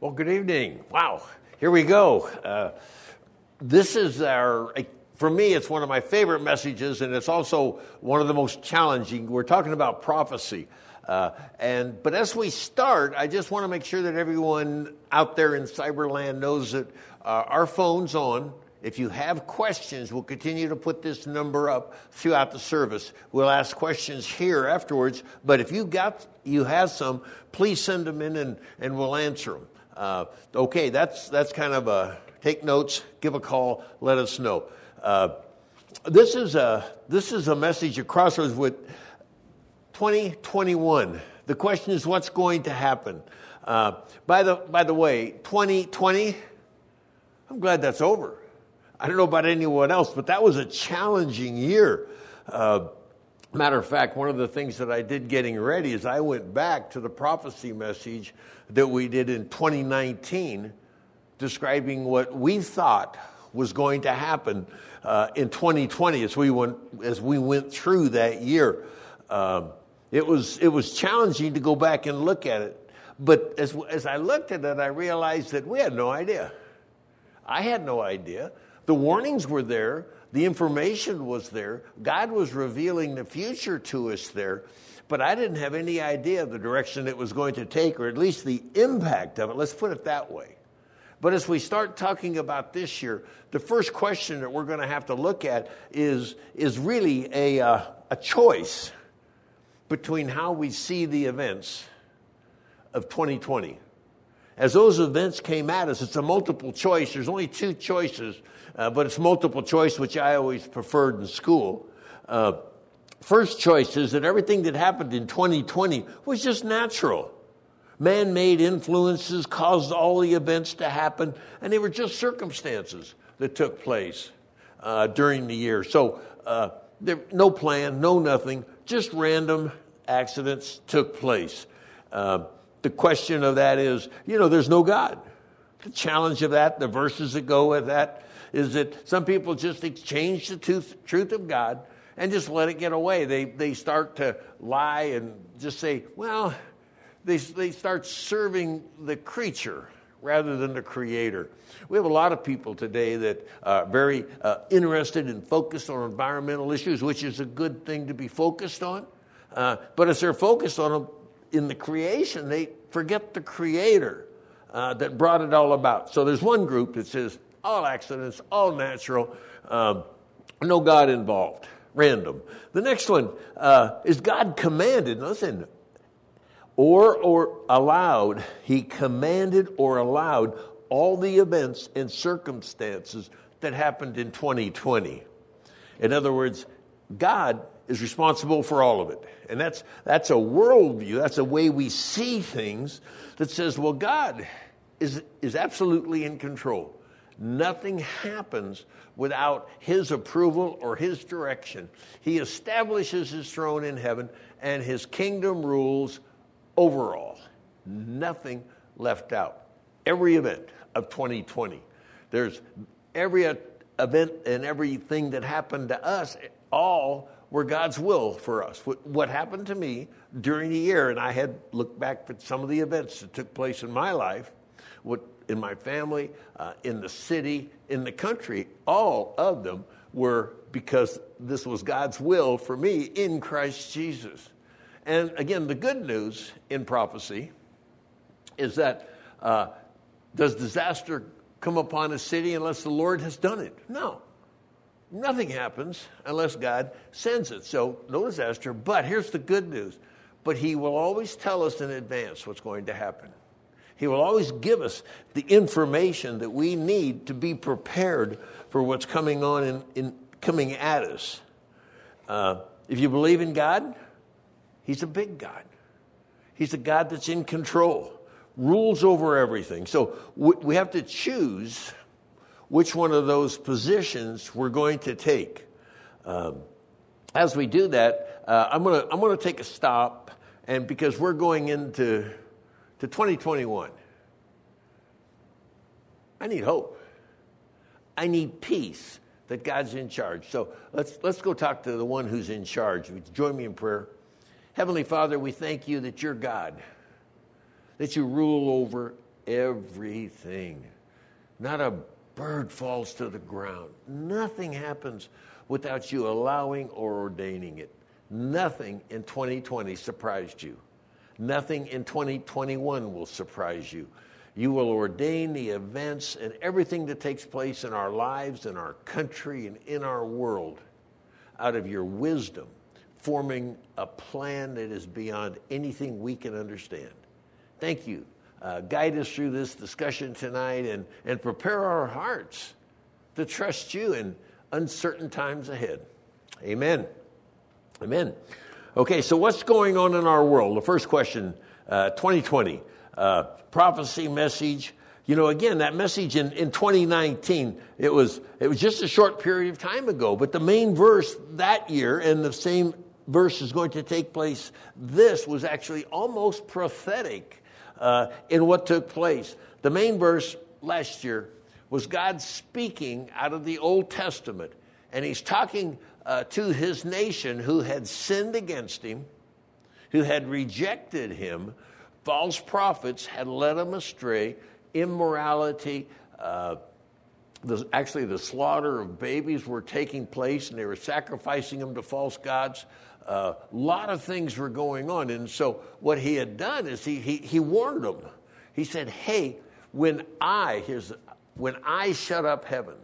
Well, good evening. Wow, here we go. Uh, this is our, for me, it's one of my favorite messages, and it's also one of the most challenging. We're talking about prophecy. Uh, and but as we start, I just want to make sure that everyone out there in cyberland knows that uh, our phone's on. If you have questions, we'll continue to put this number up throughout the service. We'll ask questions here afterwards, but if you got you have some, please send them in and, and we'll answer them. Uh, okay, that's, that's kind of a take notes, give a call, let us know. Uh, this, is a, this is a message at Crossroads with 2021. The question is what's going to happen? Uh, by, the, by the way, 2020, I'm glad that's over. I don't know about anyone else, but that was a challenging year. Uh, Matter of fact, one of the things that I did getting ready is I went back to the prophecy message that we did in 2019, describing what we thought was going to happen uh, in 2020 as we went as we went through that year. Um, it was it was challenging to go back and look at it, but as as I looked at it, I realized that we had no idea. I had no idea. The warnings were there. The information was there. God was revealing the future to us there, but I didn't have any idea of the direction it was going to take, or at least the impact of it. Let's put it that way. But as we start talking about this year, the first question that we're going to have to look at is, is really a, uh, a choice between how we see the events of 2020. As those events came at us, it's a multiple choice. There's only two choices uh, but it's multiple choice, which I always preferred in school. Uh, first choice is that everything that happened in 2020 was just natural. Man made influences caused all the events to happen, and they were just circumstances that took place uh, during the year. So, uh, there, no plan, no nothing, just random accidents took place. Uh, the question of that is, you know, there's no God. The challenge of that, the verses that go with that, is that some people just exchange the truth, truth of God and just let it get away. They, they start to lie and just say, well, they, they start serving the creature rather than the creator. We have a lot of people today that are very uh, interested and focused on environmental issues, which is a good thing to be focused on. Uh, but as they're focused on them in the creation, they forget the creator uh, that brought it all about. So there's one group that says, all accidents, all natural, um, no God involved, random. The next one uh, is God commanded. Listen, or or allowed. He commanded or allowed all the events and circumstances that happened in 2020. In other words, God is responsible for all of it. And that's, that's a worldview, that's a way we see things that says, well, God is, is absolutely in control. Nothing happens without his approval or his direction. He establishes his throne in heaven and his kingdom rules overall. Nothing left out. Every event of 2020. There's every event and everything that happened to us, all were God's will for us. What happened to me during the year, and I had looked back at some of the events that took place in my life, what in my family, uh, in the city, in the country, all of them were because this was God's will for me in Christ Jesus. And again, the good news in prophecy is that uh, does disaster come upon a city unless the Lord has done it? No. Nothing happens unless God sends it. So, no disaster. But here's the good news. But He will always tell us in advance what's going to happen. He will always give us the information that we need to be prepared for what's coming on in, in coming at us. Uh, if you believe in God, He's a big God. He's a God that's in control, rules over everything. So we have to choose which one of those positions we're going to take. Um, as we do that, uh, I'm going to I'm to take a stop, and because we're going into to 2021. I need hope. I need peace that God's in charge. So let's, let's go talk to the one who's in charge. Join me in prayer. Heavenly Father, we thank you that you're God, that you rule over everything. Not a bird falls to the ground. Nothing happens without you allowing or ordaining it. Nothing in 2020 surprised you. Nothing in 2021 will surprise you. You will ordain the events and everything that takes place in our lives, in our country, and in our world out of your wisdom, forming a plan that is beyond anything we can understand. Thank you. Uh, guide us through this discussion tonight and, and prepare our hearts to trust you in uncertain times ahead. Amen. Amen. Okay, so what's going on in our world? The first question, uh, 2020, uh, prophecy message. You know, again, that message in, in 2019, it was, it was just a short period of time ago, but the main verse that year and the same verse is going to take place this was actually almost prophetic uh, in what took place. The main verse last year was God speaking out of the Old Testament, and He's talking uh, to His nation who had sinned against Him, who had rejected Him. False prophets had led them astray, immorality. Uh, the, actually, the slaughter of babies were taking place, and they were sacrificing them to false gods a lot of things were going on. And so what he had done is he, he, he warned them. He said, hey, when I, here's, when I shut up heaven,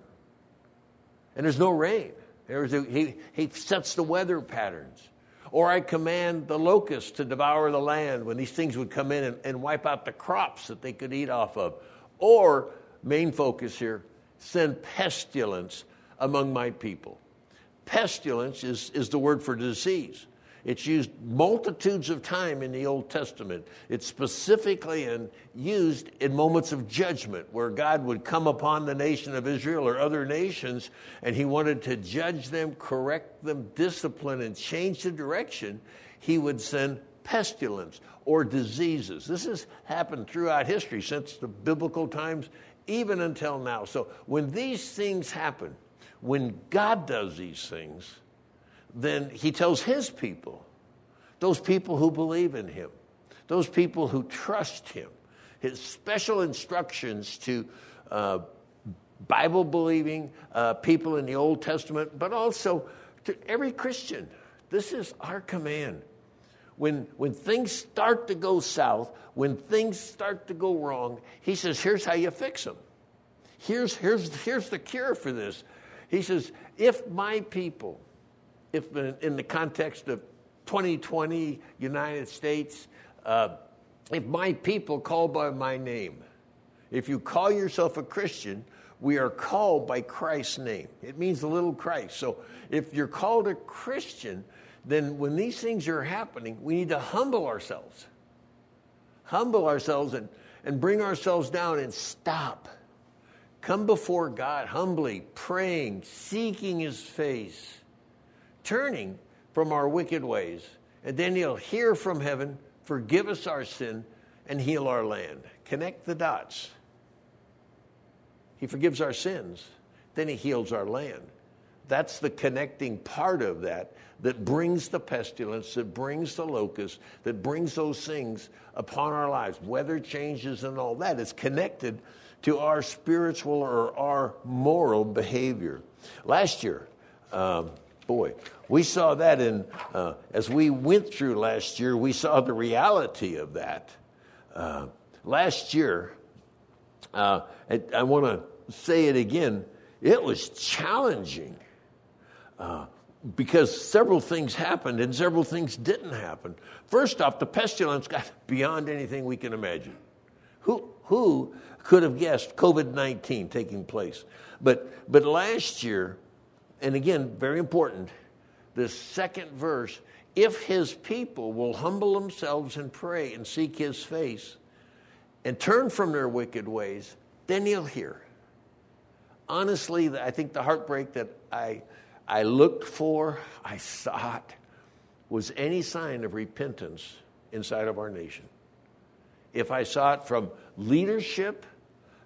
and there's no rain, there's a, he, he sets the weather patterns. Or I command the locusts to devour the land when these things would come in and, and wipe out the crops that they could eat off of. Or, main focus here, send pestilence among my people. Pestilence is, is the word for disease. It's used multitudes of time in the Old Testament. It's specifically in, used in moments of judgment where God would come upon the nation of Israel or other nations and he wanted to judge them, correct them, discipline, and change the direction. He would send pestilence or diseases. This has happened throughout history since the biblical times, even until now. So when these things happen, when God does these things, then he tells his people, those people who believe in him, those people who trust him, his special instructions to uh, Bible believing uh, people in the Old Testament, but also to every Christian. This is our command. When, when things start to go south, when things start to go wrong, he says, here's how you fix them. Here's, here's, here's the cure for this. He says, if my people, if in the context of 2020 United States, uh, if my people call by my name, if you call yourself a Christian, we are called by Christ's name. It means the little Christ. So if you're called a Christian, then when these things are happening, we need to humble ourselves. Humble ourselves and, and bring ourselves down and stop come before God humbly, praying, seeking his face, turning from our wicked ways. And then he'll hear from heaven, forgive us our sin, and heal our land. Connect the dots. He forgives our sins, then he heals our land. That's the connecting part of that that brings the pestilence, that brings the locust, that brings those things upon our lives. Weather changes and all that. It's connected to our spiritual or our moral behavior. Last year, um, boy, we saw that in, uh, as we went through last year, we saw the reality of that. Uh, last year, uh, I, I want to say it again, it was challenging uh, because several things happened and several things didn't happen. First off, the pestilence got beyond anything we can imagine. Who, who could have guessed COVID 19 taking place? But, but last year, and again, very important, the second verse if his people will humble themselves and pray and seek his face and turn from their wicked ways, then he'll hear. Honestly, I think the heartbreak that I, I looked for, I sought, was any sign of repentance inside of our nation. If I saw it from leadership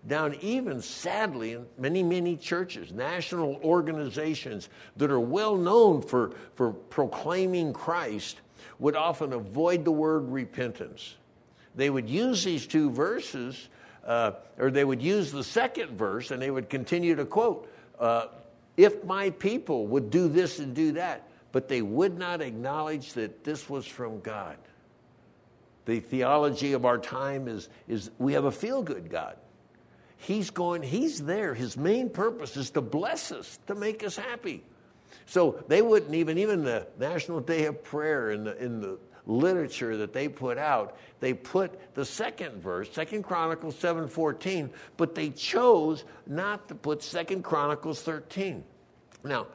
down even sadly in many, many churches, national organizations that are well known for, for proclaiming Christ would often avoid the word repentance. They would use these two verses uh, or they would use the second verse and they would continue to quote, uh, If my people would do this and do that, but they would not acknowledge that this was from God. The theology of our time is, is we have a feel good God. He's going, He's there. His main purpose is to bless us, to make us happy. So they wouldn't even, even the National Day of Prayer in the, in the literature that they put out, they put the second verse, Second Chronicles 7.14, but they chose not to put Second Chronicles 13. Now,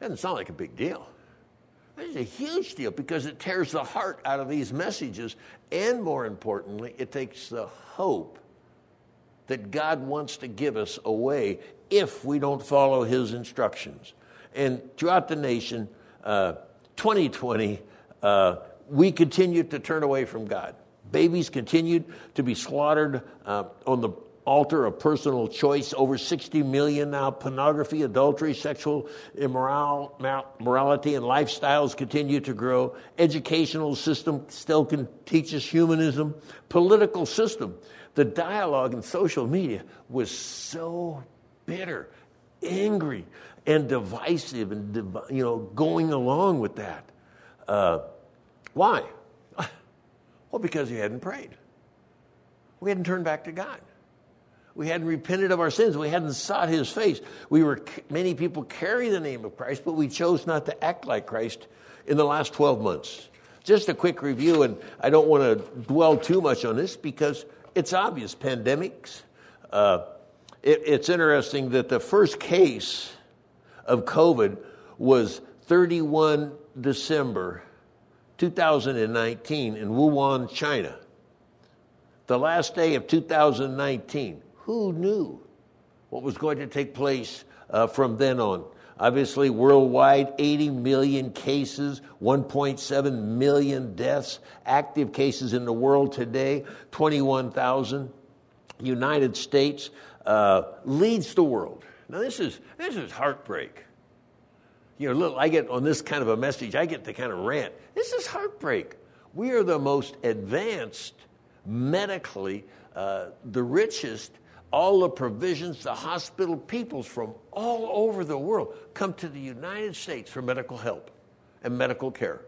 doesn't sound like a big deal. It's a huge deal because it tears the heart out of these messages, and more importantly, it takes the hope that God wants to give us away if we don't follow His instructions. And throughout the nation, uh, 2020, uh, we continued to turn away from God. Babies continued to be slaughtered uh, on the altar of personal choice. Over 60 million now. Pornography, adultery, sexual immorality, and lifestyles continue to grow. Educational system still can teach us humanism. Political system. The dialogue in social media was so bitter, angry, and divisive, and you know, going along with that. Uh, why? Well, because he hadn't prayed. We hadn't turned back to God. We hadn't repented of our sins. We hadn't sought his face. We were, many people carry the name of Christ, but we chose not to act like Christ in the last 12 months. Just a quick review, and I don't want to dwell too much on this because it's obvious pandemics. Uh, it, it's interesting that the first case of COVID was 31 December 2019 in Wuhan, China. The last day of 2019. Who knew what was going to take place uh, from then on? Obviously, worldwide, 80 million cases, 1.7 million deaths, active cases in the world today, 21,000. United States uh, leads the world. Now, this is, this is heartbreak. You know, I get on this kind of a message, I get to kind of rant. This is heartbreak. We are the most advanced medically, uh, the richest, all the provisions, the hospital peoples from all over the world come to the United States for medical help and medical care.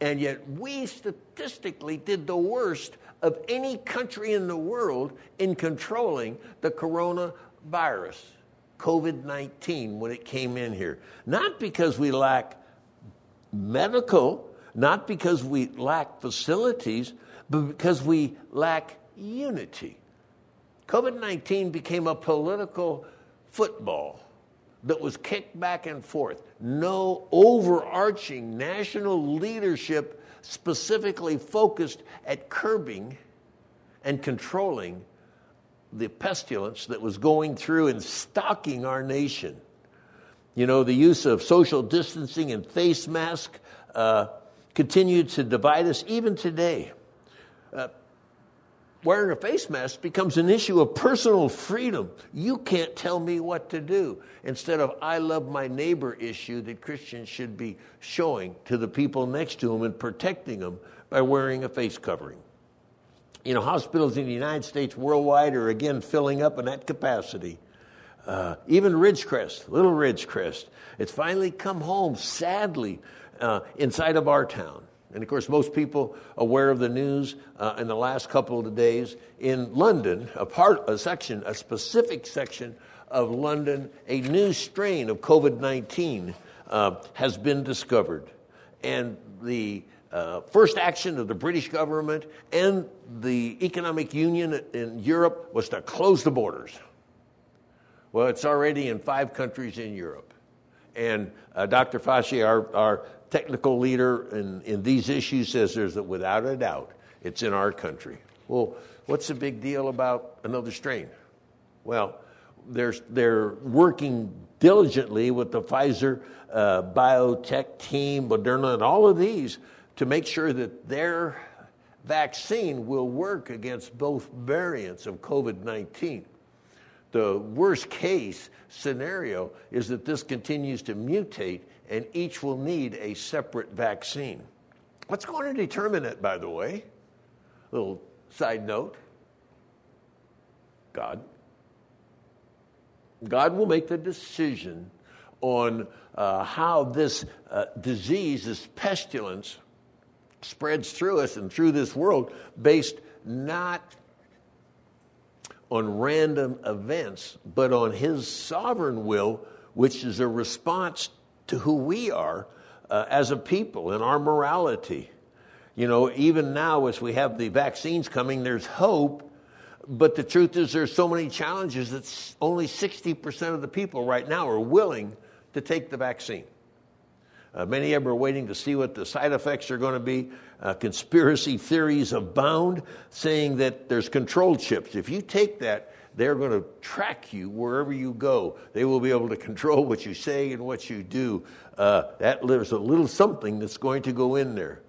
And yet, we statistically did the worst of any country in the world in controlling the coronavirus. COVID 19 when it came in here. Not because we lack medical, not because we lack facilities, but because we lack unity. COVID 19 became a political football that was kicked back and forth. No overarching national leadership specifically focused at curbing and controlling the pestilence that was going through and stalking our nation. You know, the use of social distancing and face mask uh, continued to divide us even today. Uh, wearing a face mask becomes an issue of personal freedom. You can't tell me what to do. Instead of I love my neighbor issue that Christians should be showing to the people next to them and protecting them by wearing a face covering. You know, hospitals in the United States worldwide are again filling up in that capacity. Uh, even Ridgecrest, little Ridgecrest, it's finally come home, sadly, uh, inside of our town. And of course, most people aware of the news uh, in the last couple of days in London, a part, a section, a specific section of London, a new strain of COVID 19 uh, has been discovered. And the uh, first action of the British government and the economic union in Europe was to close the borders. Well, it's already in five countries in Europe. And uh, Dr. Fauci, our, our technical leader in, in these issues, says there's a, without a doubt it's in our country. Well, what's the big deal about another strain? Well, they're, they're working diligently with the Pfizer uh, biotech team, Moderna, and all of these to make sure that their vaccine will work against both variants of COVID 19. The worst case scenario is that this continues to mutate and each will need a separate vaccine. What's going to determine it, by the way? Little side note God. God will make the decision on uh, how this uh, disease, this pestilence, spreads through us and through this world based not on random events, but on His sovereign will, which is a response to who we are uh, as a people and our morality. You know, even now, as we have the vaccines coming, there's hope. But the truth is, there's so many challenges that only 60% of the people right now are willing to take the vaccine. Uh, many of them are waiting to see what the side effects are going to be. Uh, conspiracy theories abound, saying that there's control chips. If you take that, they're going to track you wherever you go. They will be able to control what you say and what you do. Uh, that there's a little something that's going to go in there.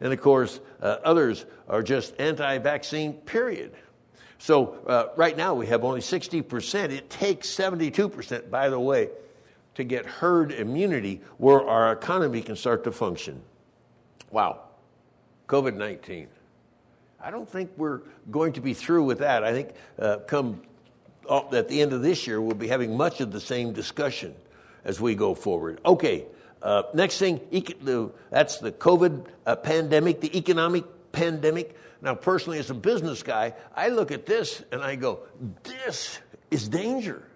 And of course, uh, others are just anti vaccine, period. So uh, right now we have only 60%. It takes 72%, by the way, to get herd immunity where our economy can start to function. Wow. COVID 19. I don't think we're going to be through with that. I think uh, come at the end of this year, we'll be having much of the same discussion as we go forward. Okay, uh, next thing, that's the COVID uh, pandemic, the economic pandemic. Now, personally, as a business guy, I look at this and I go, this is danger.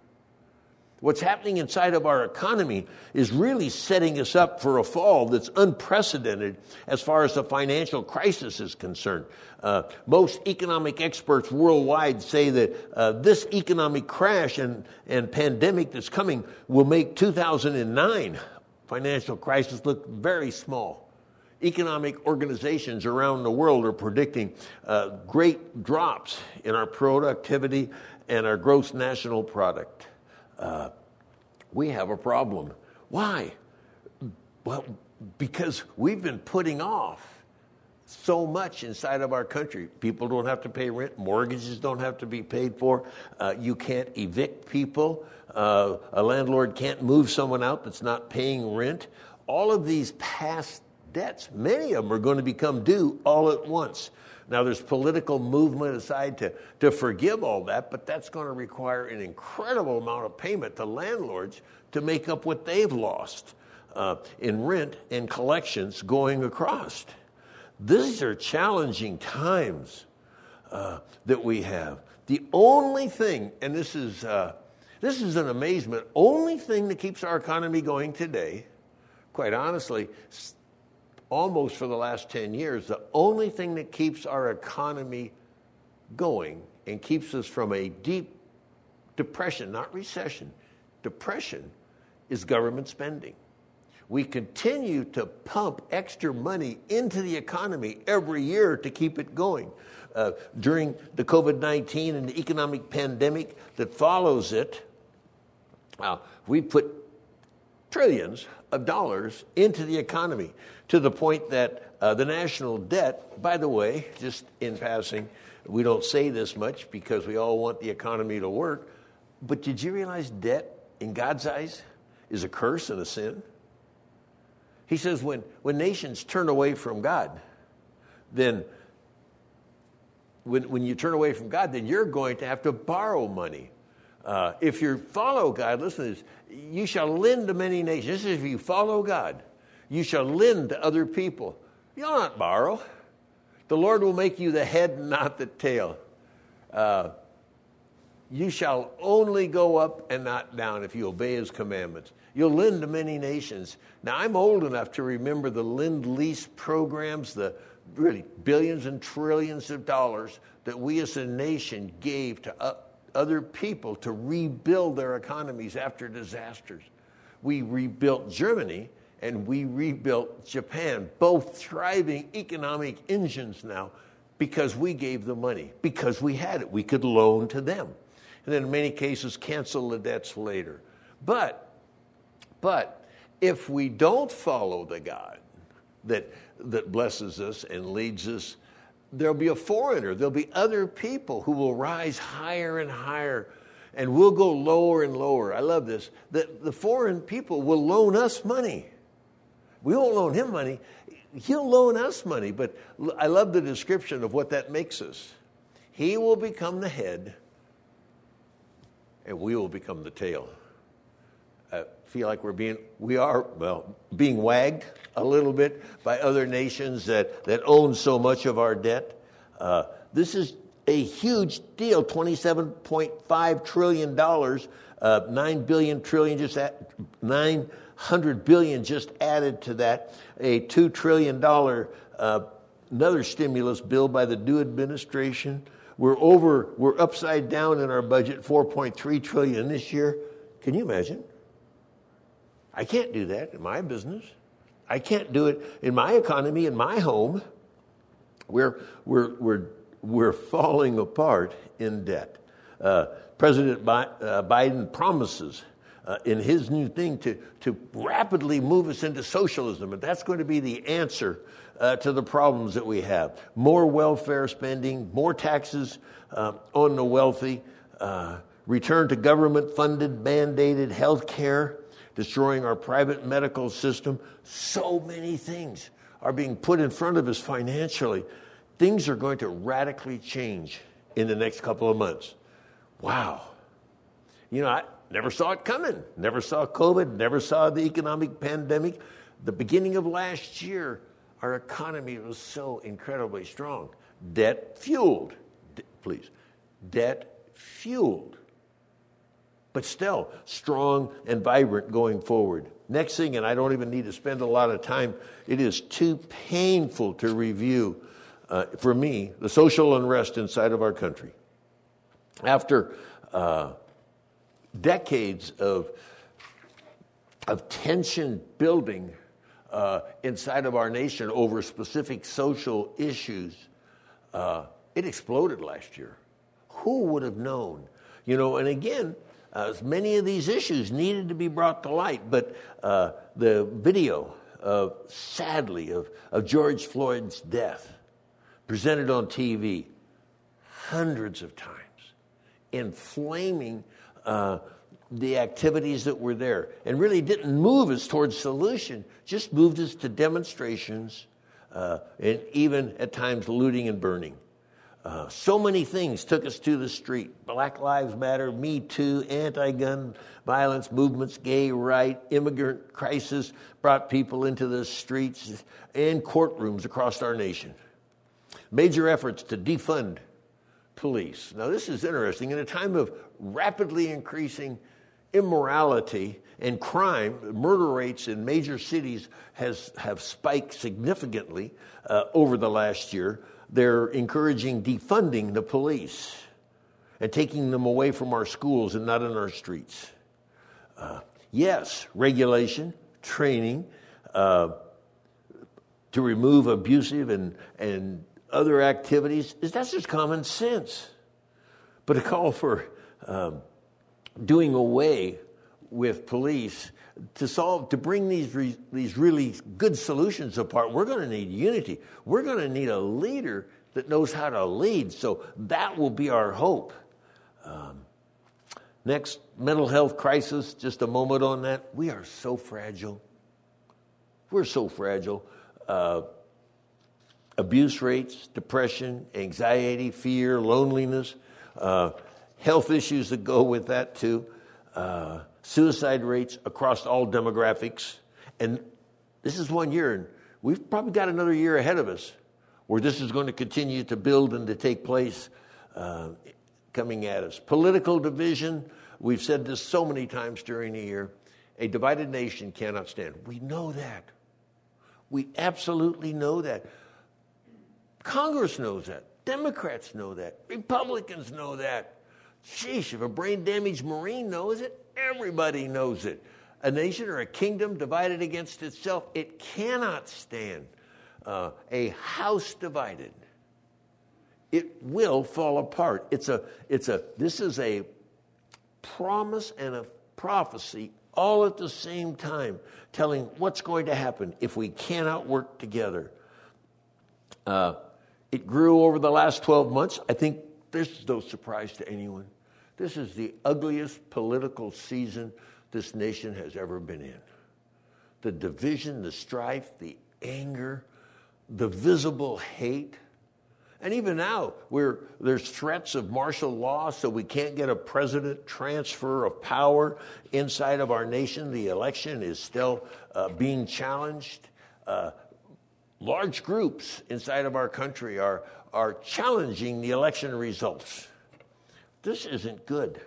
What's happening inside of our economy is really setting us up for a fall that's unprecedented as far as the financial crisis is concerned. Uh, most economic experts worldwide say that uh, this economic crash and, and pandemic that's coming will make 2009 financial crisis look very small. Economic organizations around the world are predicting uh, great drops in our productivity and our gross national product uh, we have a problem. Why? Well, because we've been putting off so much inside of our country. People don't have to pay rent, mortgages don't have to be paid for, uh, you can't evict people, uh, a landlord can't move someone out that's not paying rent. All of these past debts, many of them are going to become due all at once. Now, there's political movement aside to, to forgive all that, but that's going to require an incredible amount of payment to landlords to make up what they've lost uh, in rent and collections going across. These are challenging times uh, that we have. The only thing, and this is, uh, this is an amazement, only thing that keeps our economy going today, quite honestly, almost for the last 10 years, the only thing that keeps our economy going and keeps us from a deep depression, not recession, depression, is government spending. We continue to pump extra money into the economy every year to keep it going. Uh, during the COVID 19 and the economic pandemic that follows it, uh, we put trillions of dollars into the economy to the point that uh, the national debt, by the way, just in passing, we don't say this much because we all want the economy to work, but did you realize debt in God's eyes is a curse and a sin? He says when, when nations turn away from God, then when, when you turn away from God, then you're going to have to borrow money. Uh, if you follow God, listen to this, you shall lend to many nations. This is if you follow God. You shall lend to other people. You'll not borrow. The Lord will make you the head, not the tail. Uh, you shall only go up and not down if you obey his commandments. You'll lend to many nations. Now, I'm old enough to remember the lend lease programs, the really billions and trillions of dollars that we as a nation gave to uh, other people to rebuild their economies after disasters. We rebuilt Germany and we rebuilt Japan, both thriving economic engines now because we gave the money, because we had it. We could loan to them. And then in many cases, cancel the debts later. But, but if we don't follow the God that, that blesses us and leads us there'll be a foreigner, there'll be other people who will rise higher and higher, and we'll go lower and lower. I love this. The, the foreign people will loan us money. We won't loan him money, he'll loan us money. But I love the description of what that makes us. He will become the head, and we will become the tail. Feel like we're being, we are, well, being wagged a little bit by other nations that, that own so much of our debt. Uh, this is a huge deal $27.5 trillion, uh, 9 billion trillion just at, 900 billion just added to that, a $2 trillion uh, another stimulus bill by the new administration. We're over, we're upside down in our budget, 4.3 trillion this year. Can you imagine? I can't do that in my business. I can't do it in my economy, in my home. We're, we're, we're, we're falling apart in debt. Uh, President Bi- uh, Biden promises uh, in his new thing to, to rapidly move us into socialism, and that's going to be the answer uh, to the problems that we have. More welfare spending, more taxes uh, on the wealthy, uh, return to government funded, mandated health care, destroying our private medical system. So many things are being put in front of us financially. Things are going to radically change in the next couple of months. Wow. You know, I never saw it coming. Never saw COVID, never saw the economic pandemic. The beginning of last year, our economy was so incredibly strong. Debt fueled, please, debt fueled, but still strong and vibrant going forward. Next thing, and I don't even need to spend a lot of time, it is too painful to review, uh, for me, the social unrest inside of our country. After uh, decades of, of tension building uh, inside of our nation over specific social issues, uh, it exploded last year. Who would have known? You know, and again, uh, many of these issues needed to be brought to light, but uh, the video of, sadly, of, of George Floyd's death presented on TV hundreds of times, inflaming uh, the activities that were there and really didn't move us towards solution, just moved us to demonstrations uh, and even at times looting and burning. Uh, so many things took us to the street Black Lives Matter, Me Too, anti gun violence movements, gay right, immigrant crisis brought people into the streets and courtrooms across our nation. Major efforts to defund police. Now, this is interesting. In a time of rapidly increasing immorality and crime, murder rates in major cities has, have spiked significantly uh, over the last year. They're encouraging defunding the police and taking them away from our schools and not in our streets. Uh, yes, regulation, training uh, to remove abusive and, and other activities, is that's just common sense. But a call for um, doing away with police to solve to bring these re, these really good solutions apart we're going to need unity. We're going to need a leader that knows how to lead. So that will be our hope. Um, next mental health crisis just a moment on that. We are so fragile. We're so fragile. Uh, abuse rates depression anxiety fear loneliness uh, health issues that go with that too, uh, suicide rates across all demographics. And this is one year, and we've probably got another year ahead of us where this is going to continue to build and to take place uh, coming at us. Political division, we've said this so many times during the year. A divided nation cannot stand. We know that. We absolutely know that. Congress knows that. Democrats know that. Republicans know that. Sheesh, if a brain damaged Marine knows it, everybody knows it. A nation or a kingdom divided against itself, it cannot stand. Uh, a house divided, it will fall apart. It's a, it's a, this is a promise and a prophecy all at the same time, telling what's going to happen if we cannot work together. Uh, it grew over the last 12 months. I think this is no surprise to anyone. This is the ugliest political season this nation has ever been in. The division, the strife, the anger, the visible hate. And even now, there's threats of martial law, so we can't get a president transfer of power inside of our nation. The election is still uh, being challenged. Uh, large groups inside of our country are, are challenging the election results. This isn't good.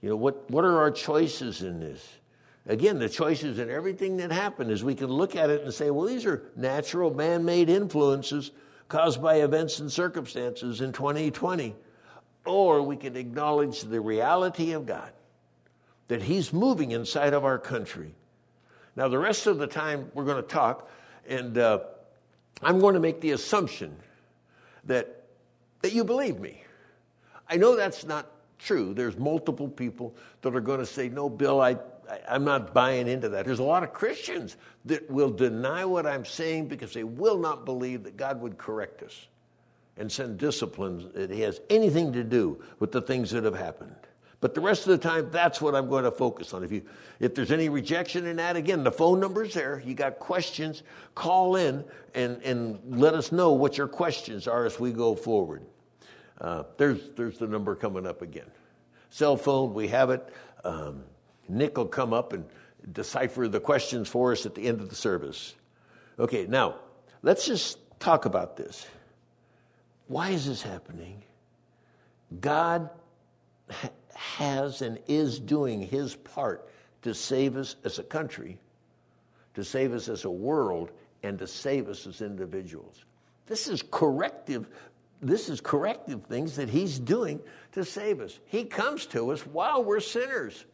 You know, what, what are our choices in this? Again, the choices in everything that happened is we can look at it and say, well, these are natural man made influences caused by events and circumstances in 2020. Or we can acknowledge the reality of God, that He's moving inside of our country. Now, the rest of the time we're going to talk, and uh, I'm going to make the assumption that, that you believe me. I know that's not true. There's multiple people that are going to say, No, Bill, I, I, am not buying into that. There's a lot of Christians that will deny what I'm saying because they will not believe that God would correct us and send discipline that he has anything to do with the things that have happened. But the rest of the time, that's what I'm going to focus on. If you, if there's any rejection in that, again, the phone number's there. You got questions, call in and, and let us know what your questions are as we go forward. Uh, there's, there's the number coming up again. Cell phone, we have it. Um, Nick will come up and decipher the questions for us at the end of the service. Okay, now, let's just talk about this. Why is this happening? God has and is doing his part to save us as a country, to save us as a world, and to save us as individuals. This is corrective this is corrective things that he's doing to save us. He comes to us while we're sinners,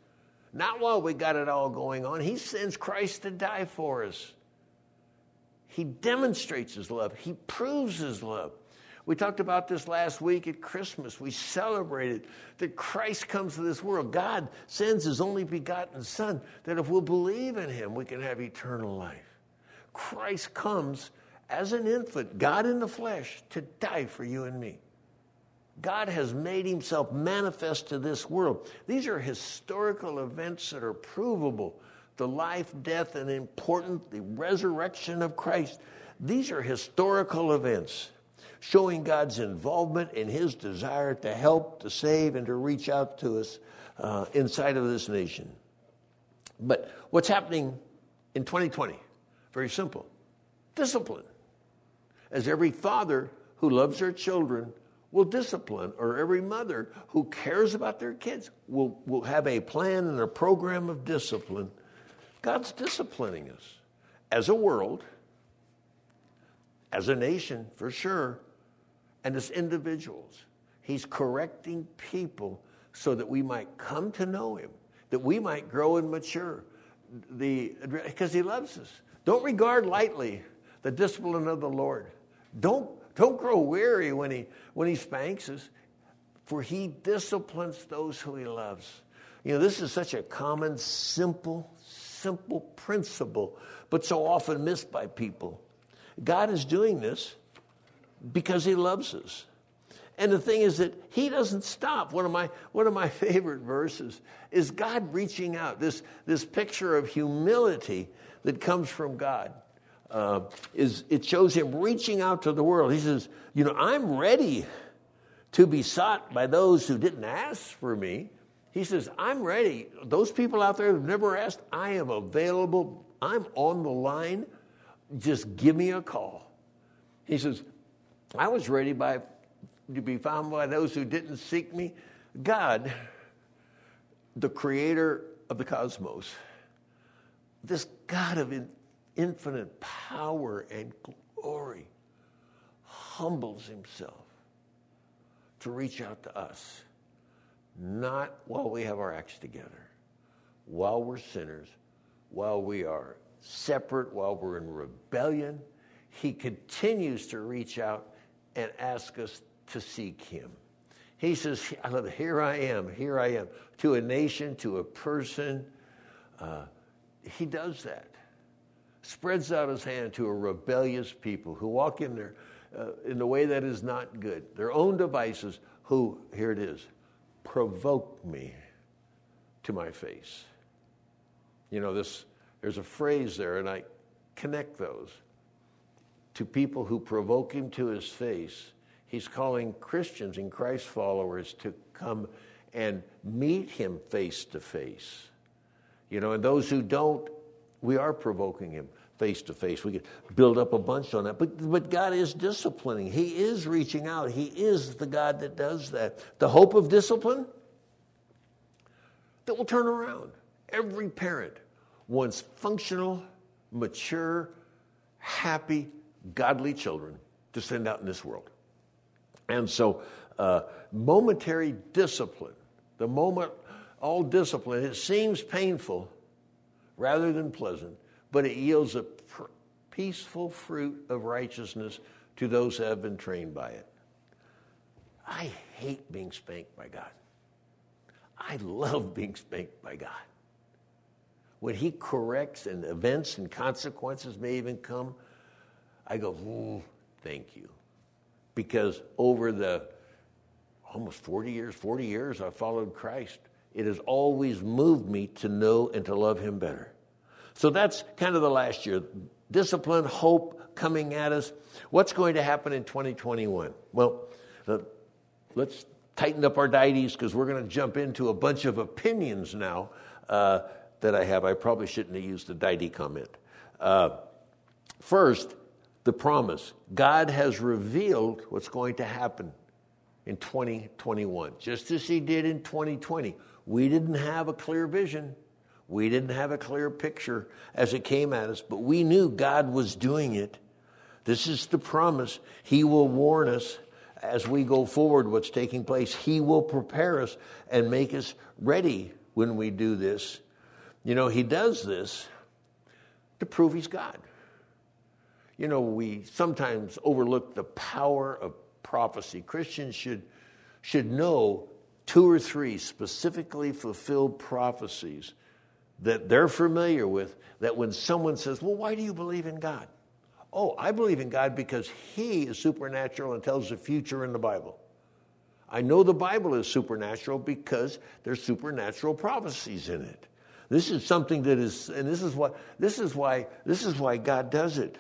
not while we got it all going on. He sends Christ to die for us. He demonstrates his love, he proves his love. We talked about this last week at Christmas. We celebrated that Christ comes to this world. God sends his only begotten Son, that if we'll believe in him, we can have eternal life. Christ comes as an infant, God in the flesh, to die for you and me. God has made himself manifest to this world. These are historical events that are provable. The life, death, and important, the resurrection of Christ. These are historical events showing God's involvement in his desire to help, to save, and to reach out to us uh, inside of this nation. But what's happening in 2020? Very simple discipline as every father who loves their children will discipline, or every mother who cares about their kids will, will have a plan and a program of discipline. God's disciplining us as a world, as a nation, for sure, and as individuals. He's correcting people so that we might come to know Him, that we might grow and mature. The, because He loves us. Don't regard lightly the discipline of the Lord. Don't, don't grow weary when he, when he spanks us, for he disciplines those who he loves. You know, this is such a common, simple, simple principle, but so often missed by people. God is doing this because he loves us. And the thing is that he doesn't stop. One of my, one of my favorite verses is God reaching out, this, this picture of humility that comes from God uh, is it shows him reaching out to the world. He says, You know, I'm ready to be sought by those who didn't ask for me. He says, I'm ready. Those people out there who've never asked, I am available. I'm on the line. Just give me a call. He says, I was ready by, to be found by those who didn't seek me. God, the creator of the cosmos, this God of infinite power and glory, humbles himself to reach out to us, not while we have our acts together, while we're sinners, while we are separate, while we're in rebellion. He continues to reach out and ask us to seek him. He says, I love. Here I am, here I am. To a nation, to a person. Uh, he does that spreads out his hand to a rebellious people who walk in there uh, in the way that is not good, their own devices, who, here it is, provoke me to my face. You know, this, there's a phrase there, and I connect those. To people who provoke him to his face. He's calling Christians and Christ followers to come and meet him face to face. You know, and those who don't, we are provoking him face to face. We could build up a bunch on that. But, but God is disciplining. He is reaching out. He is the God that does that. The hope of discipline that will turn around. Every parent wants functional, mature, happy, godly children to send out in this world. And so, uh, momentary discipline, the moment, all discipline, it seems painful rather than pleasant but it yields a pr- peaceful fruit of righteousness to those who have been trained by it. I hate being spanked by God. I love being spanked by God. When He corrects and events and consequences may even come, I go, thank you. Because over the almost 40 years, 40 years I've followed Christ, it has always moved me to know and to love Him better. So that's kind of the last year. Discipline, hope coming at us. What's going to happen in 2021? Well, uh, let's tighten up our dieties because we're going to jump into a bunch of opinions now uh, that I have. I probably shouldn't have used the deity comment. Uh, first, the promise. God has revealed what's going to happen in 2021, just as He did in 2020. We didn't have a clear vision. We didn't have a clear picture as it came at us, but we knew God was doing it. This is the promise. He will warn us as we go forward what's taking place. He will prepare us and make us ready when we do this. You know, He does this to prove He's God. You know, we sometimes overlook the power of prophecy. Christians should, should know two or three specifically fulfilled prophecies that they're familiar with that when someone says, Well, why do you believe in God? Oh, I believe in God because He is supernatural and tells the future in the Bible. I know the Bible is supernatural because there's supernatural prophecies in it. This is something that is, and this is what this is why this is why God does it.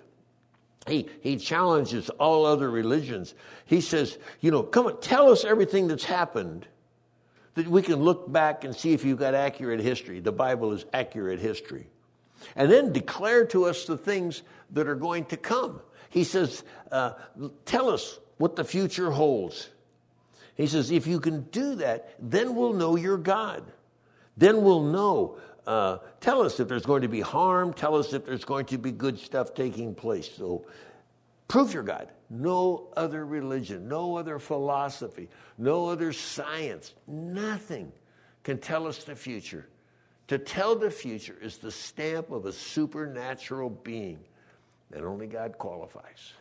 He, he challenges all other religions. He says, you know, come on, tell us everything that's happened that we can look back and see if you've got accurate history. The Bible is accurate history. And then declare to us the things that are going to come. He says, uh, Tell us what the future holds. He says, If you can do that, then we'll know you're God. Then we'll know. Uh, tell us if there's going to be harm. Tell us if there's going to be good stuff taking place. So prove you're God. No other religion, no other philosophy, no other science, nothing can tell us the future. To tell the future is the stamp of a supernatural being that only God qualifies.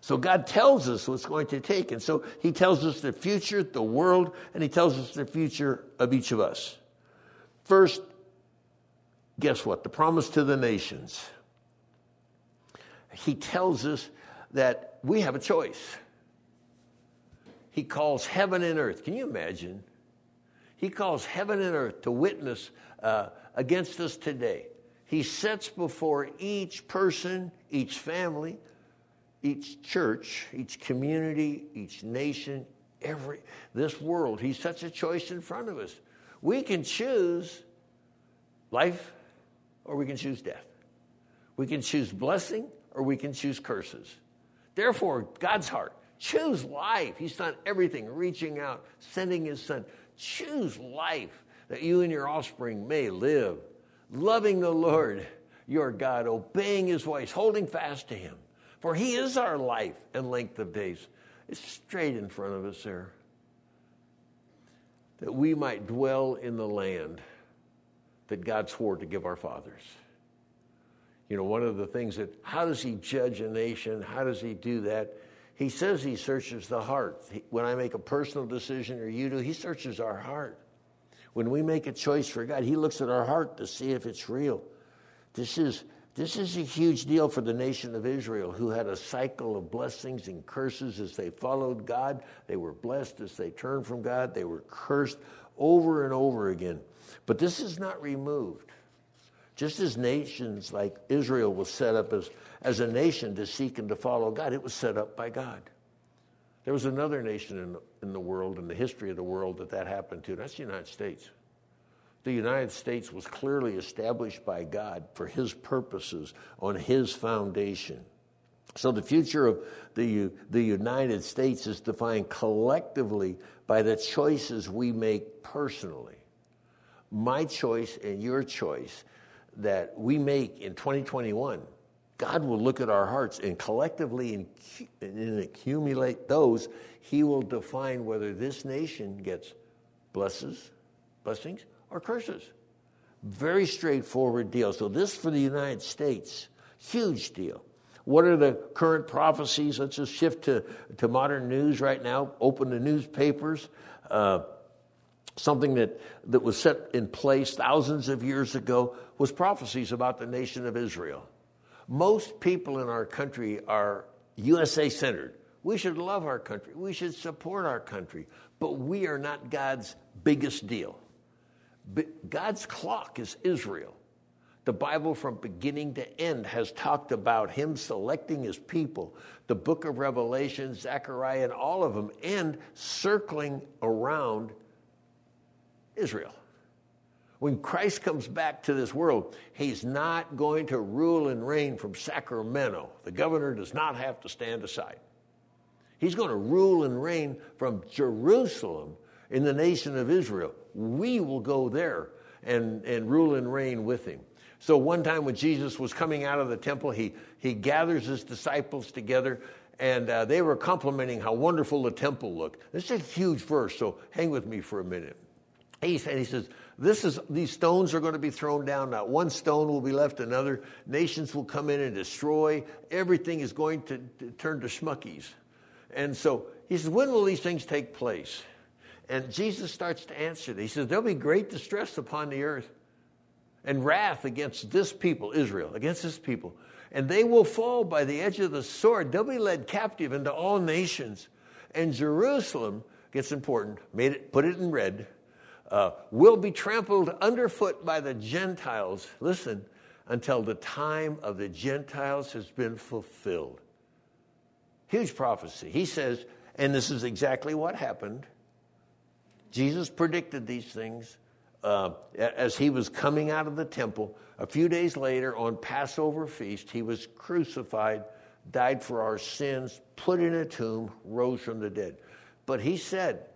So God tells us what's going to take. And so He tells us the future, the world, and He tells us the future of each of us. First, guess what? The promise to the nations. He tells us that we have a choice. He calls heaven and earth. Can you imagine? He calls heaven and earth to witness uh, against us today. He sets before each person, each family, each church, each community, each nation, every this world. He sets a choice in front of us. We can choose life or we can choose death. We can choose blessing or we can choose curses. Therefore, God's heart, choose life. He's done everything, reaching out, sending his son. Choose life that you and your offspring may live, loving the Lord your God, obeying his voice, holding fast to him. For he is our life and length of days. It's straight in front of us there. That we might dwell in the land that God swore to give our fathers you know, one of the things that, how does he judge a nation? How does he do that? He says he searches the heart. When I make a personal decision or you do, he searches our heart. When we make a choice for God, he looks at our heart to see if it's real. This is, this is a huge deal for the nation of Israel, who had a cycle of blessings and curses as they followed God. They were blessed as they turned from God. They were cursed over and over again. But this is not removed. Just as nations like Israel was set up as, as a nation to seek and to follow God, it was set up by God. There was another nation in in the world, in the history of the world, that that happened to. That's the United States. The United States was clearly established by God for His purposes on His foundation. So the future of the, the United States is defined collectively by the choices we make personally. My choice and your choice that we make in 2021, God will look at our hearts and collectively and accumulate those. He will define whether this nation gets blesses, blessings or curses. Very straightforward deal. So, this for the United States, huge deal. What are the current prophecies? Let's just shift to, to modern news right now. Open the newspapers. Uh, something that, that was set in place thousands of years ago was prophecies about the nation of Israel. Most people in our country are USA centered. We should love our country. We should support our country. But we are not God's biggest deal. God's clock is Israel. The Bible, from beginning to end, has talked about Him selecting His people. The book of Revelation, Zechariah, and all of them and circling around Israel. When Christ comes back to this world, He's not going to rule and reign from Sacramento. The governor does not have to stand aside. He's going to rule and reign from Jerusalem in the nation of Israel. We will go there and, and rule and reign with him. So one time when Jesus was coming out of the temple, he, he gathers his disciples together and uh, they were complimenting how wonderful the temple looked. This is a huge verse, so hang with me for a minute. He, says, this is, these stones are going to be thrown down. Not one stone will be left, another. Nations will come in and destroy. Everything is going to, to turn to schmuckies. And so he says, when will these things take place? And Jesus starts to answer. He says, There'll be great distress upon the earth and wrath against this people, Israel, against this people. And they will fall by the edge of the sword. They'll be led captive into all nations. And Jerusalem gets important, made it, put it in red, uh, will be trampled underfoot by the Gentiles. Listen, until the time of the Gentiles has been fulfilled. Huge prophecy. He says, and this is exactly what happened Jesus predicted these things uh, as he was coming out of the temple. A few days later, on Passover feast, he was crucified, died for our sins, put in a tomb, rose from the dead. But he said,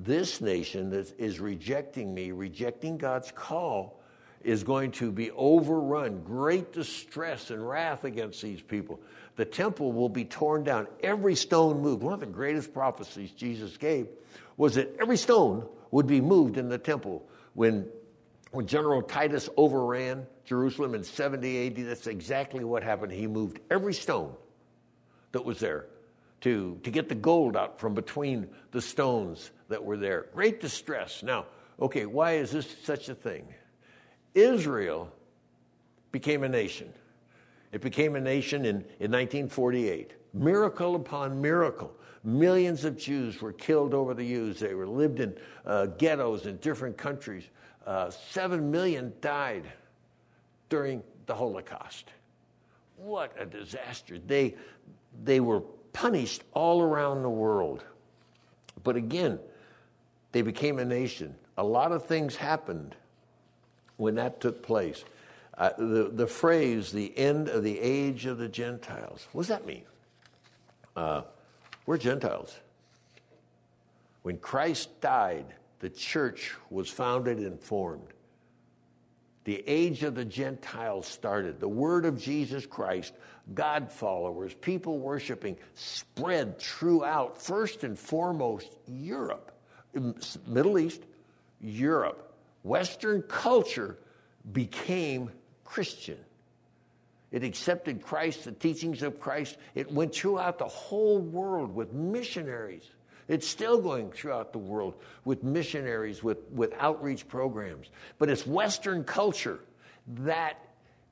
This nation that is rejecting me, rejecting God's call, is going to be overrun. Great distress and wrath against these people. The temple will be torn down, every stone moved. One of the greatest prophecies Jesus gave was that every stone would be moved in the temple. When, when General Titus overran Jerusalem in 70 AD, that's exactly what happened. He moved every stone that was there to, to get the gold out from between the stones that were there. Great distress. Now, okay, why is this such a thing? Israel became a nation. It became a nation in, in 1948. Miracle upon miracle. Millions of Jews were killed over the years. They were lived in uh, ghettos in different countries. Uh, Seven million died during the Holocaust. What a disaster. They, they were punished all around the world. But again, they became a nation. A lot of things happened when that took place. Uh, the, the phrase, the end of the age of the Gentiles, what does that mean? Uh, we're Gentiles. When Christ died, the church was founded and formed. The age of the Gentiles started. The word of Jesus Christ, God followers, people worshiping, spread throughout, first and foremost, Europe, Middle East, Europe. Western culture became Christian. It accepted Christ, the teachings of Christ. It went throughout the whole world with missionaries. It's still going throughout the world with missionaries, with, with outreach programs. But it's Western culture that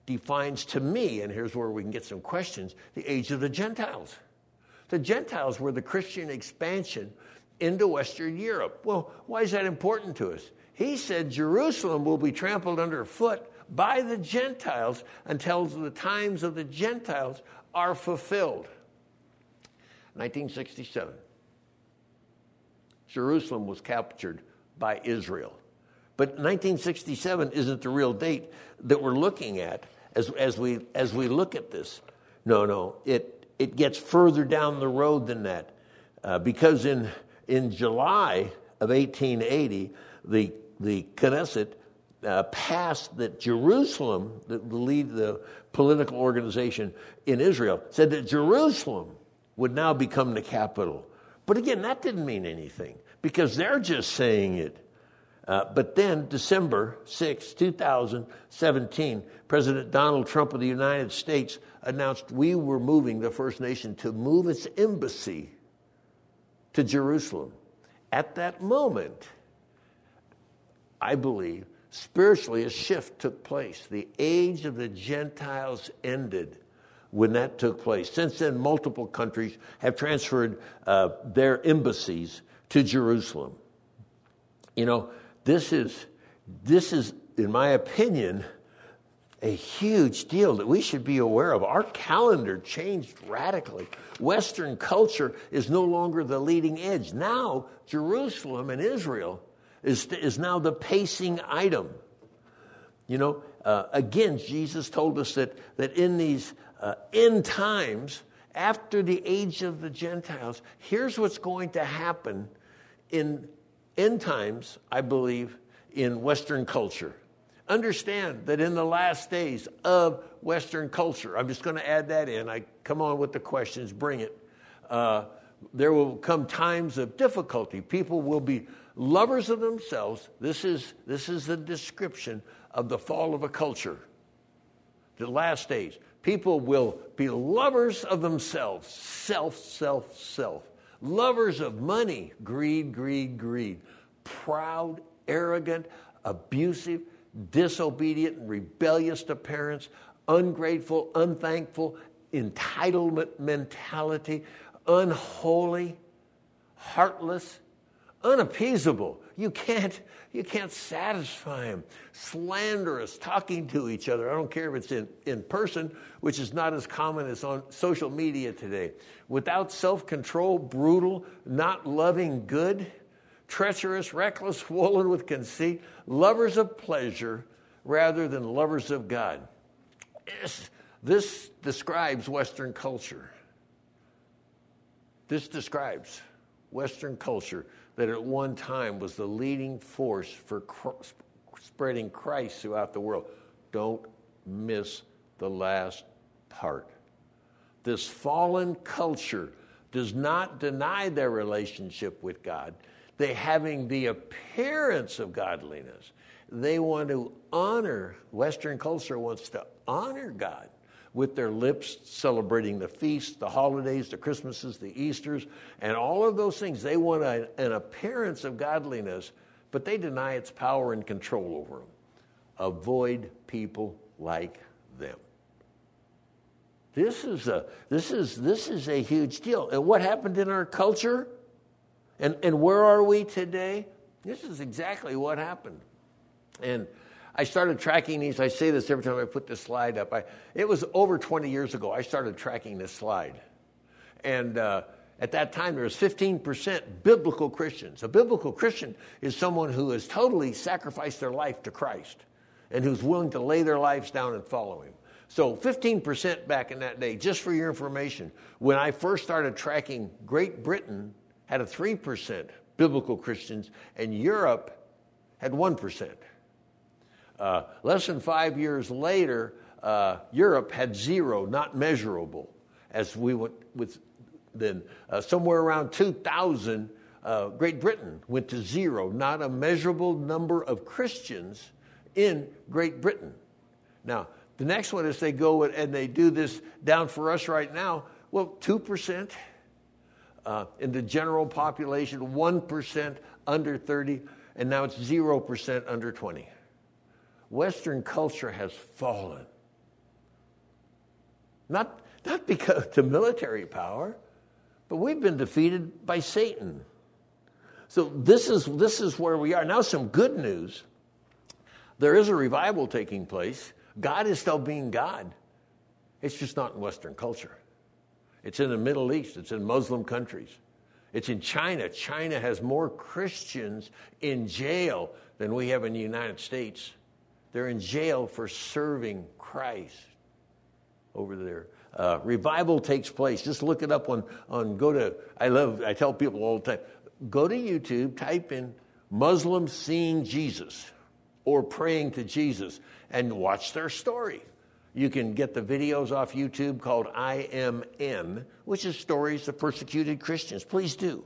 defines to me, and here's where we can get some questions the age of the Gentiles. The Gentiles were the Christian expansion into Western Europe. Well, why is that important to us? He said Jerusalem will be trampled underfoot by the Gentiles until the times of the Gentiles are fulfilled. 1967. Jerusalem was captured by Israel. But 1967 isn't the real date that we're looking at as, as, we, as we look at this. No, no, it, it gets further down the road than that. Uh, because in, in July of 1880, the, the Knesset uh, passed that Jerusalem, the, the lead, the political organization in Israel, said that Jerusalem would now become the capital. But again, that didn't mean anything because they're just saying it. Uh, but then, December 6, 2017, President Donald Trump of the United States announced we were moving the First Nation to move its embassy to Jerusalem. At that moment, I believe, spiritually, a shift took place. The age of the Gentiles ended when that took place. Since then, multiple countries have transferred uh, their embassies to Jerusalem. You know, this is, this is, in my opinion, a huge deal that we should be aware of. Our calendar changed radically. Western culture is no longer the leading edge. Now, Jerusalem and Israel is, is now the pacing item. You know, uh, again, Jesus told us that, that in these uh, end times, after the age of the Gentiles, here's what's going to happen in end times, I believe, in Western culture. Understand that in the last days of Western culture, I'm just going to add that in. I come on with the questions, bring it. Uh, there will come times of difficulty. People will be lovers of themselves. This is, this is the description of the fall of a culture. The last days. People will be lovers of themselves, self, self, self. Lovers of money, greed, greed, greed proud, arrogant, abusive, disobedient, and rebellious to parents, ungrateful, unthankful, entitlement mentality, unholy, heartless, unappeasable. You can't, you can't satisfy them. Slanderous, talking to each other. I don't care if it's in, in person, which is not as common as on social media today. Without self control, brutal, not loving good treacherous, reckless, swollen with conceit, lovers of pleasure rather than lovers of God. This, this describes Western culture. This describes Western culture that at one time was the leading force for spreading Christ throughout the world. Don't miss the last part. This fallen culture does not deny their relationship with God they having the appearance of godliness. They want to honor, Western culture wants to honor God with their lips, celebrating the feasts, the holidays, the Christmases, the Easters, and all of those things. They want a, an appearance of godliness, but they deny its power and control over them. Avoid people like them. This is a, this is, this is a huge deal. And what happened in our culture? And, and where are we today? This is exactly what happened. And I started tracking these. I say this every time I put this slide up. I, it was over 20 years ago I started tracking this slide. And uh, at that time, there was 15% biblical Christians. A biblical Christian is someone who has totally sacrificed their life to Christ and who's willing to lay their lives down and follow him. So 15% back in that day, just for your information, when I first started tracking Great Britain had a 3% biblical Christians, and Europe had 1%. Uh, less than five years later, uh, Europe had zero, not measurable, as we went with then. Uh, somewhere around 2000, uh, Great Britain went to zero, not a measurable number of Christians in Great Britain. Now, the next one is they go and they do this down for us right now. Well, 2%, uh, in the general population, 1% under 30, and now it's 0% under 20. Western culture has fallen. Not, not because to military power, but we've been defeated by Satan. So this is, this is where we are. Now, some good news. There is a revival taking place. God is still being God. It's just not in Western culture. It's in the Middle East, it's in Muslim countries. It's in China. China has more Christians in jail than we have in the United States. They're in jail for serving Christ over there. Uh, revival takes place. Just look it up on, on go to, I love, I tell people all the time, go to YouTube, type in Muslims seeing Jesus or praying to Jesus and watch their story. You can get the videos off YouTube called I Am N, which is stories of persecuted Christians. Please do.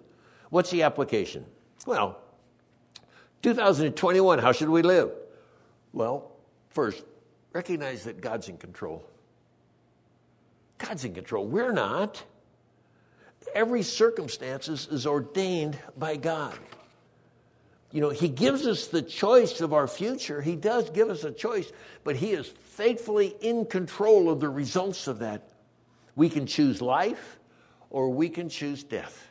What's the application? Well, 2021, how should we live? Well, first, recognize that God's in control. God's in control. We're not. Every circumstance is ordained by God. You know, He gives us the choice of our future. He does give us a choice, but He is faithfully in control of the results of that. We can choose life or we can choose death.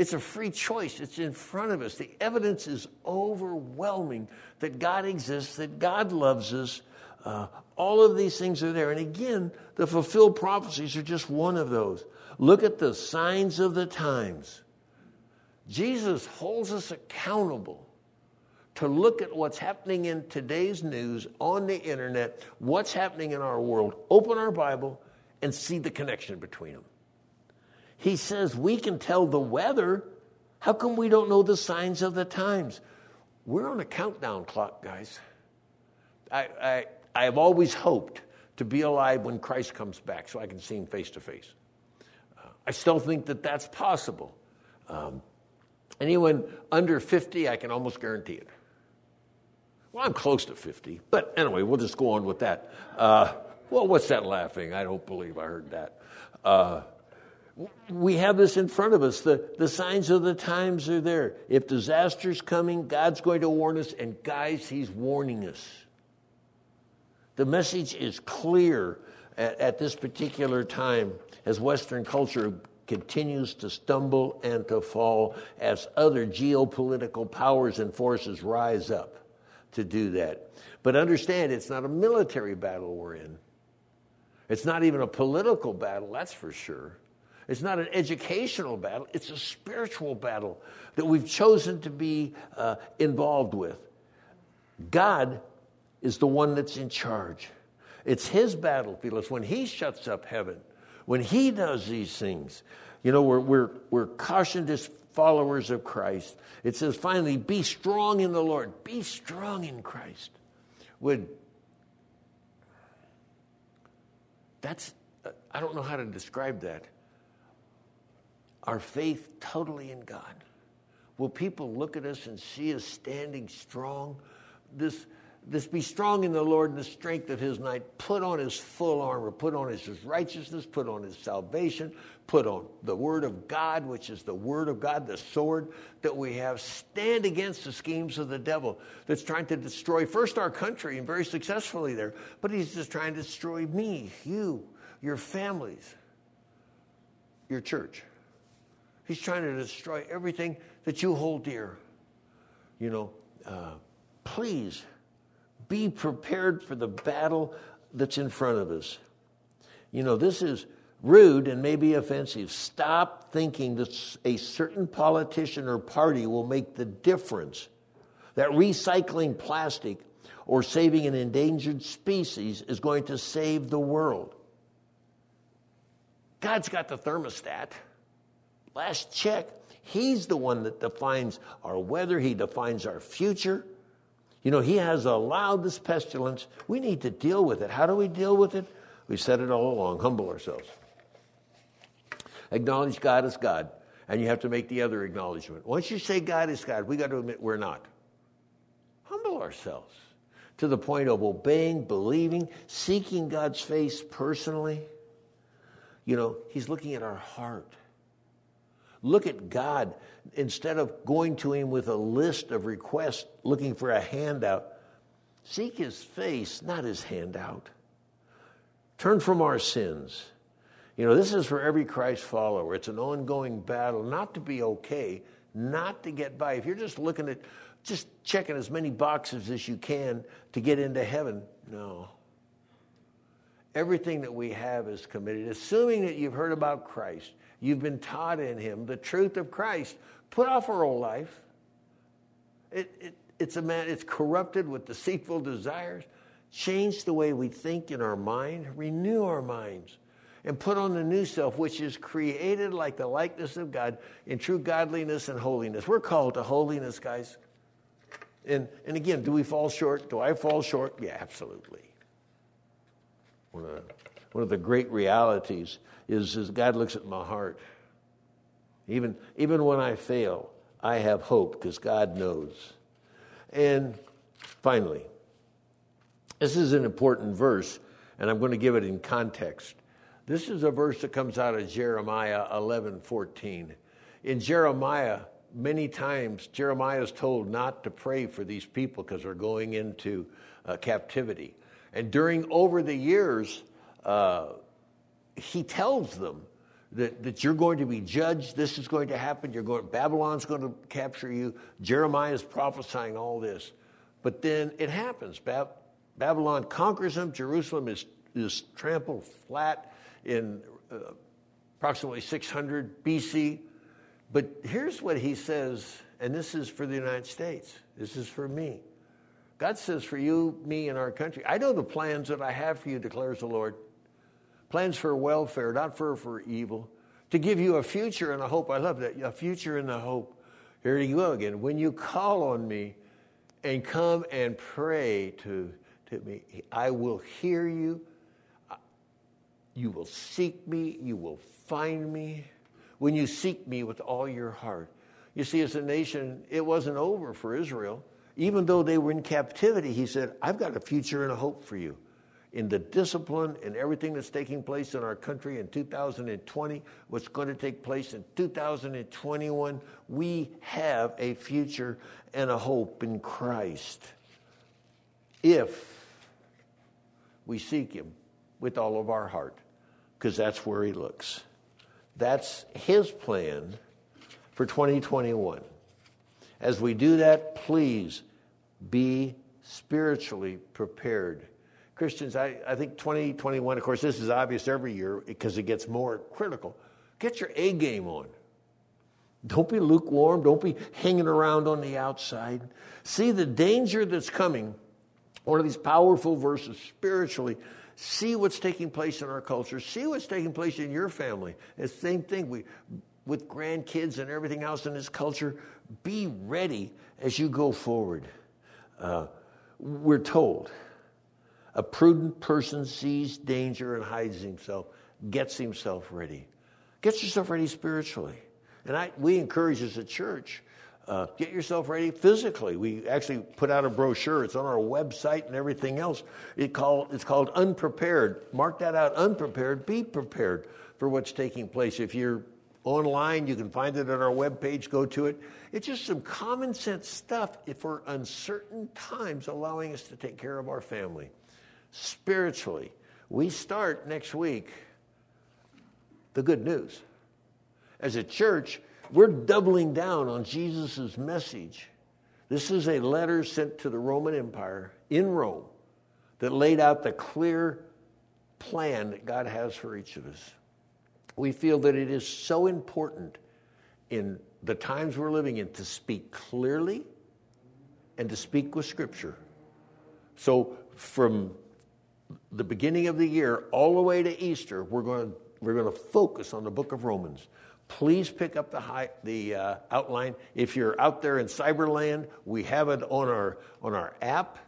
It's a free choice. It's in front of us. The evidence is overwhelming that God exists, that God loves us. Uh, all of these things are there. And again, the fulfilled prophecies are just one of those. Look at the signs of the times. Jesus holds us accountable to look at what's happening in today's news on the internet, what's happening in our world, open our Bible, and see the connection between them. He says we can tell the weather. How come we don't know the signs of the times? We're on a countdown clock, guys. I, I, I have always hoped to be alive when Christ comes back so I can see him face to face. Uh, I still think that that's possible. Um, Anyone under 50, I can almost guarantee it. Well, I'm close to 50, but anyway, we'll just go on with that. Uh, well, what's that laughing? I don't believe I heard that. Uh, we have this in front of us. The, the signs of the times are there. If disaster's coming, God's going to warn us, and guys, He's warning us. The message is clear at, at this particular time as Western culture continues to stumble and to fall as other geopolitical powers and forces rise up to do that. But understand, it's not a military battle we're in. It's not even a political battle, that's for sure. It's not an educational battle, it's a spiritual battle that we've chosen to be uh, involved with. God is the one that's in charge. It's his battlefield. It's when he shuts up heaven when he does these things, you know, we're, we're, we're cautioned as followers of Christ. It says, finally, be strong in the Lord. Be strong in Christ. Would that's I don't know how to describe that. Our faith totally in God. Will people look at us and see us standing strong? This this be strong in the Lord and the strength of his might. Put on his full armor. Put on his righteousness. Put on his salvation. Put on the word of God, which is the word of God, the sword that we have. Stand against the schemes of the devil that's trying to destroy first our country and very successfully there, but he's just trying to destroy me, you, your families, your church. He's trying to destroy everything that you hold dear. You know, uh, please be prepared for the battle that's in front of us. You know, this is rude and maybe offensive. Stop thinking that a certain politician or party will make the difference. That recycling plastic or saving an endangered species is going to save the world. God's got the thermostat. Last check, He's the one that defines our weather, He defines our future. You know, He has allowed this pestilence. We need to deal with it. How do we deal with it? We said it all along humble ourselves. Acknowledge God as God, and you have to make the other acknowledgement. Once you say God is God, we got to admit we're not. Humble ourselves to the point of obeying, believing, seeking God's face personally. You know, He's looking at our heart. Look at God instead of going to Him with a list of requests looking for a handout. Seek His face, not His handout. Turn from our sins. You know, this is for every Christ follower. It's an ongoing battle, not to be okay, not to get by. If you're just looking at just checking as many boxes as you can to get into heaven. No. Everything that we have is committed. Assuming that you've heard about Christ, you've been taught in Him the truth of Christ, put off our old life. It, it, it's, a man, it's corrupted with deceitful desires. Change the way we think in our mind, renew our minds, and put on the new self, which is created like the likeness of God in true godliness and holiness. We're called to holiness, guys. And, and again, do we fall short? Do I fall short? Yeah, absolutely. One of the, one of the great realities is, is God looks at my heart. Even, even when I fail, I have hope because God knows. And finally, this is an important verse, and I'm going to give it in context. This is a verse that comes out of Jeremiah 11 14. In Jeremiah, many times Jeremiah is told not to pray for these people because they're going into uh, captivity. And during over the years, uh, he tells them that, that you're going to be judged. This is going to happen. You're going, Babylon's going to capture you. Jeremiah is prophesying all this. But then it happens. Bab- Babylon conquers them. Jerusalem is, is trampled flat in uh, approximately 600 BC. But here's what he says, and this is for the United States. This is for me. God says, for you, me, and our country, I know the plans that I have for you, declares the Lord. Plans for welfare, not for, for evil, to give you a future and a hope. I love that. A future and a hope. Here you go again. When you call on me and come and pray to, to me, I will hear you. You will seek me. You will find me when you seek me with all your heart. You see, as a nation, it wasn't over for Israel. Even though they were in captivity, he said, I've got a future and a hope for you. In the discipline and everything that's taking place in our country in 2020, what's going to take place in 2021, we have a future and a hope in Christ. If we seek Him with all of our heart, because that's where He looks. That's His plan for 2021. As we do that, please be spiritually prepared. Christians, I, I think 2021, of course, this is obvious every year because it gets more critical. Get your A game on. Don't be lukewarm. Don't be hanging around on the outside. See the danger that's coming. One of these powerful verses spiritually see what's taking place in our culture, see what's taking place in your family. It's the same thing we, with grandkids and everything else in this culture. Be ready as you go forward. Uh, we're told a prudent person sees danger and hides himself, gets himself ready. Get yourself ready spiritually. And I, we encourage as a church uh, get yourself ready physically. We actually put out a brochure. It's on our website and everything else. It call, it's called Unprepared. Mark that out, Unprepared. Be prepared for what's taking place. If you're online, you can find it on our webpage. Go to it. It's just some common sense stuff for uncertain times, allowing us to take care of our family. Spiritually, we start next week the good news. As a church, we're doubling down on Jesus' message. This is a letter sent to the Roman Empire in Rome that laid out the clear plan that God has for each of us. We feel that it is so important in the times we're living in to speak clearly and to speak with Scripture. So, from the beginning of the year all the way to Easter, we're going to, we're going to focus on the book of Romans please pick up the, high, the uh, outline. If you're out there in cyberland, we have it on our, on our app,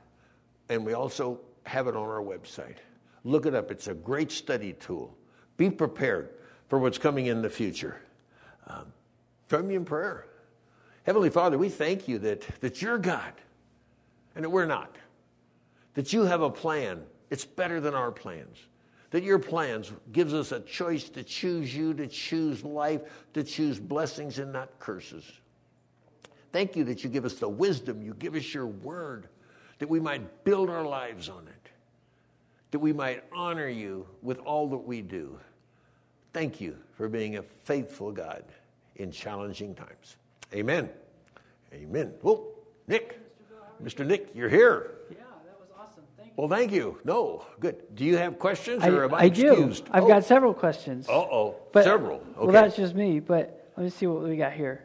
and we also have it on our website. Look it up. It's a great study tool. Be prepared for what's coming in the future. Um, join me in prayer. Heavenly Father, we thank you that, that you're God and that we're not. That you have a plan. It's better than our plans that your plans gives us a choice to choose you, to choose life, to choose blessings and not curses. Thank you that you give us the wisdom, you give us your word, that we might build our lives on it, that we might honor you with all that we do. Thank you for being a faithful God in challenging times. Amen. Amen. Well, Nick. Mr. Nick, you're here. Yeah, that was awesome. Thank you. Well, thank you. No, good. Do you have questions I, or am I, I do. excused? I've oh. got several questions. Uh oh. Several. Okay. Well, that's just me, but let me see what we got here.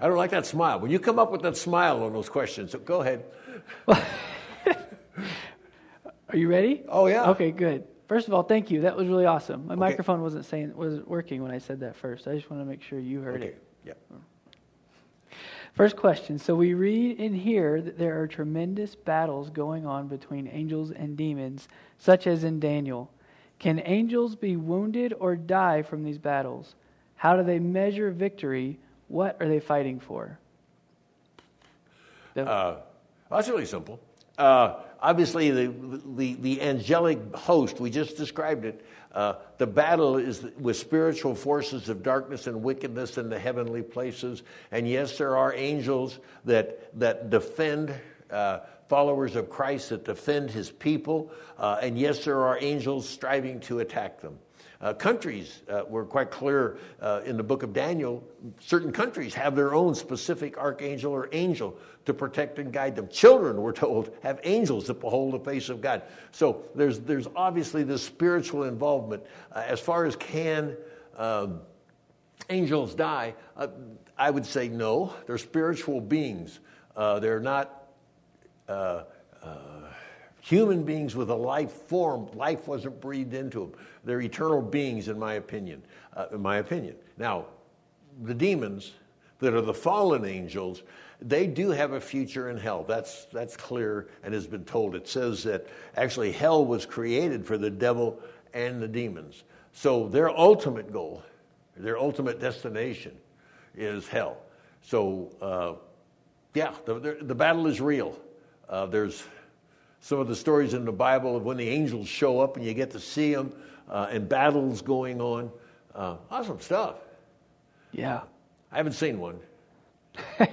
I don't like that smile. When you come up with that smile on those questions, so go ahead. Are you ready? Oh, yeah. Okay, good. First of all, thank you. That was really awesome. My microphone wasn't saying wasn't working when I said that first. I just want to make sure you heard it. Okay. it. Yeah. First question. So we read in here that there are tremendous battles going on between angels and demons, such as in Daniel. Can angels be wounded or die from these battles? How do they measure victory? What are they fighting for? Uh, that's really simple. Uh, obviously, the, the, the angelic host, we just described it. Uh, the battle is with spiritual forces of darkness and wickedness in the heavenly places. And yes, there are angels that, that defend uh, followers of Christ, that defend his people. Uh, and yes, there are angels striving to attack them. Uh, countries uh, were quite clear uh, in the book of Daniel. Certain countries have their own specific archangel or angel to protect and guide them. Children, we're told, have angels that behold the face of God. So there's, there's obviously this spiritual involvement. Uh, as far as can um, angels die, uh, I would say no. They're spiritual beings. Uh, they're not uh, human beings with a life form. Life wasn't breathed into them. They're eternal beings, in my opinion. Uh, in my opinion. Now, the demons that are the fallen angels, they do have a future in hell. That's that's clear and has been told. It says that actually hell was created for the devil and the demons. So their ultimate goal, their ultimate destination, is hell. So uh, yeah, the, the, the battle is real. Uh, there's some of the stories in the Bible of when the angels show up and you get to see them uh, and battles going on. Uh, awesome stuff. yeah. I haven't seen one.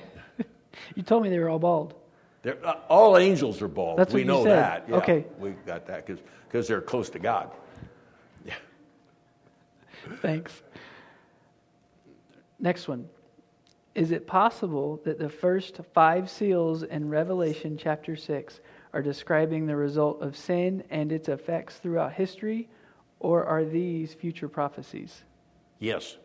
You told me they were all bald. They're, uh, all angels are bald. That's we what you know said. that. Yeah, Okay. We got that because they're close to God. Yeah. Thanks. Next one. Is it possible that the first five seals in Revelation chapter 6 are describing the result of sin and its effects throughout history, or are these future prophecies? Yes.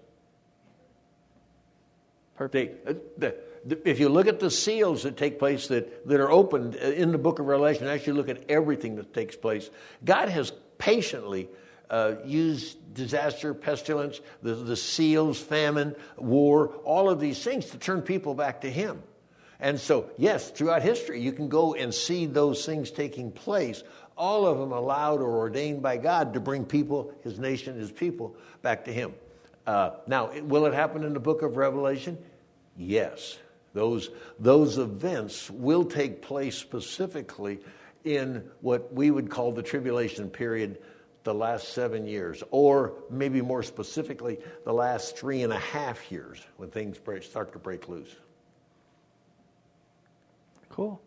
Perfect. They, uh, the, the, if you look at the seals that take place that, that are opened uh, in the book of Revelation, actually look at everything that takes place, God has patiently uh, used disaster, pestilence, the, the seals, famine, war, all of these things to turn people back to Him. And so, yes, throughout history, you can go and see those things taking place, all of them allowed or ordained by God to bring people, His nation, His people, back to Him. Uh, now, will it happen in the book of Revelation? Yes. Those, those events will take place specifically in what we would call the tribulation period, the last seven years, or maybe more specifically, the last three and a half years when things break, start to break loose. Cool.